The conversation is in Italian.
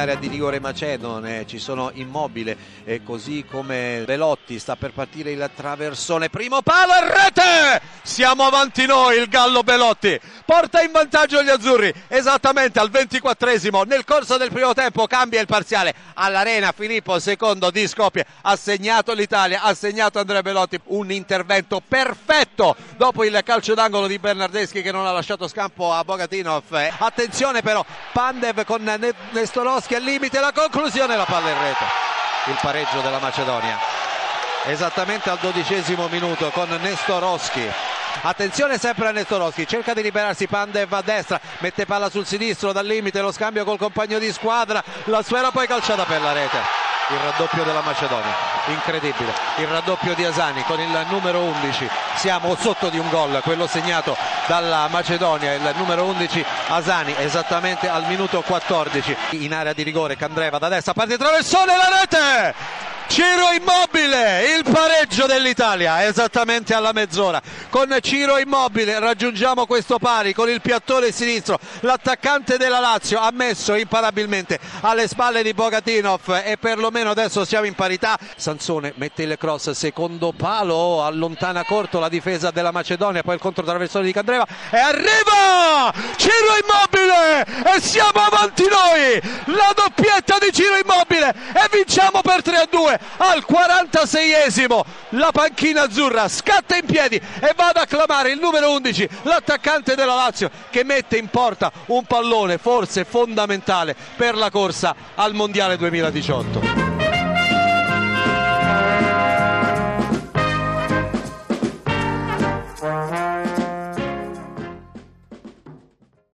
area di rigore Macedone, ci sono Immobile e così come Velotti sta per partire il traversone, primo palo e rete! Siamo avanti noi, il Gallo Belotti porta in vantaggio gli azzurri. Esattamente al 24esimo nel corso del primo tempo cambia il parziale. All'arena Filippo secondo di Skopje ha segnato l'Italia, ha segnato Andrea Belotti un intervento perfetto dopo il calcio d'angolo di Bernardeschi che non ha lasciato scampo a Bogatinov. Attenzione però Pandev con Nestorowski al limite la conclusione la palla in rete. Il pareggio della Macedonia. Esattamente al dodicesimo minuto con Nestorowski attenzione sempre a Nestorowski cerca di liberarsi Pandev a destra mette palla sul sinistro dal limite lo scambio col compagno di squadra la sfera poi calciata per la rete. Il raddoppio della Macedonia incredibile il raddoppio di Asani con il numero 11 siamo sotto di un gol quello segnato dalla Macedonia il numero 11 Asani esattamente al minuto 14 in area di rigore Candreva da destra parte traversone la rete Ciro Immobile, il pareggio dell'Italia esattamente alla mezz'ora. Con Ciro Immobile raggiungiamo questo pari con il piattone sinistro. L'attaccante della Lazio ha messo imparabilmente alle spalle di Bogatinov e perlomeno adesso siamo in parità. Sansone mette il cross, secondo palo, allontana corto la difesa della Macedonia, poi il controtraversone di Candreva e arriva Ciro Immobile e siamo avanti noi. La doppietta di Ciro Immobile! E vinciamo per 3 a 2 al 46esimo la panchina azzurra scatta in piedi e va ad acclamare il numero 11 l'attaccante della Lazio che mette in porta un pallone forse fondamentale per la corsa al mondiale 2018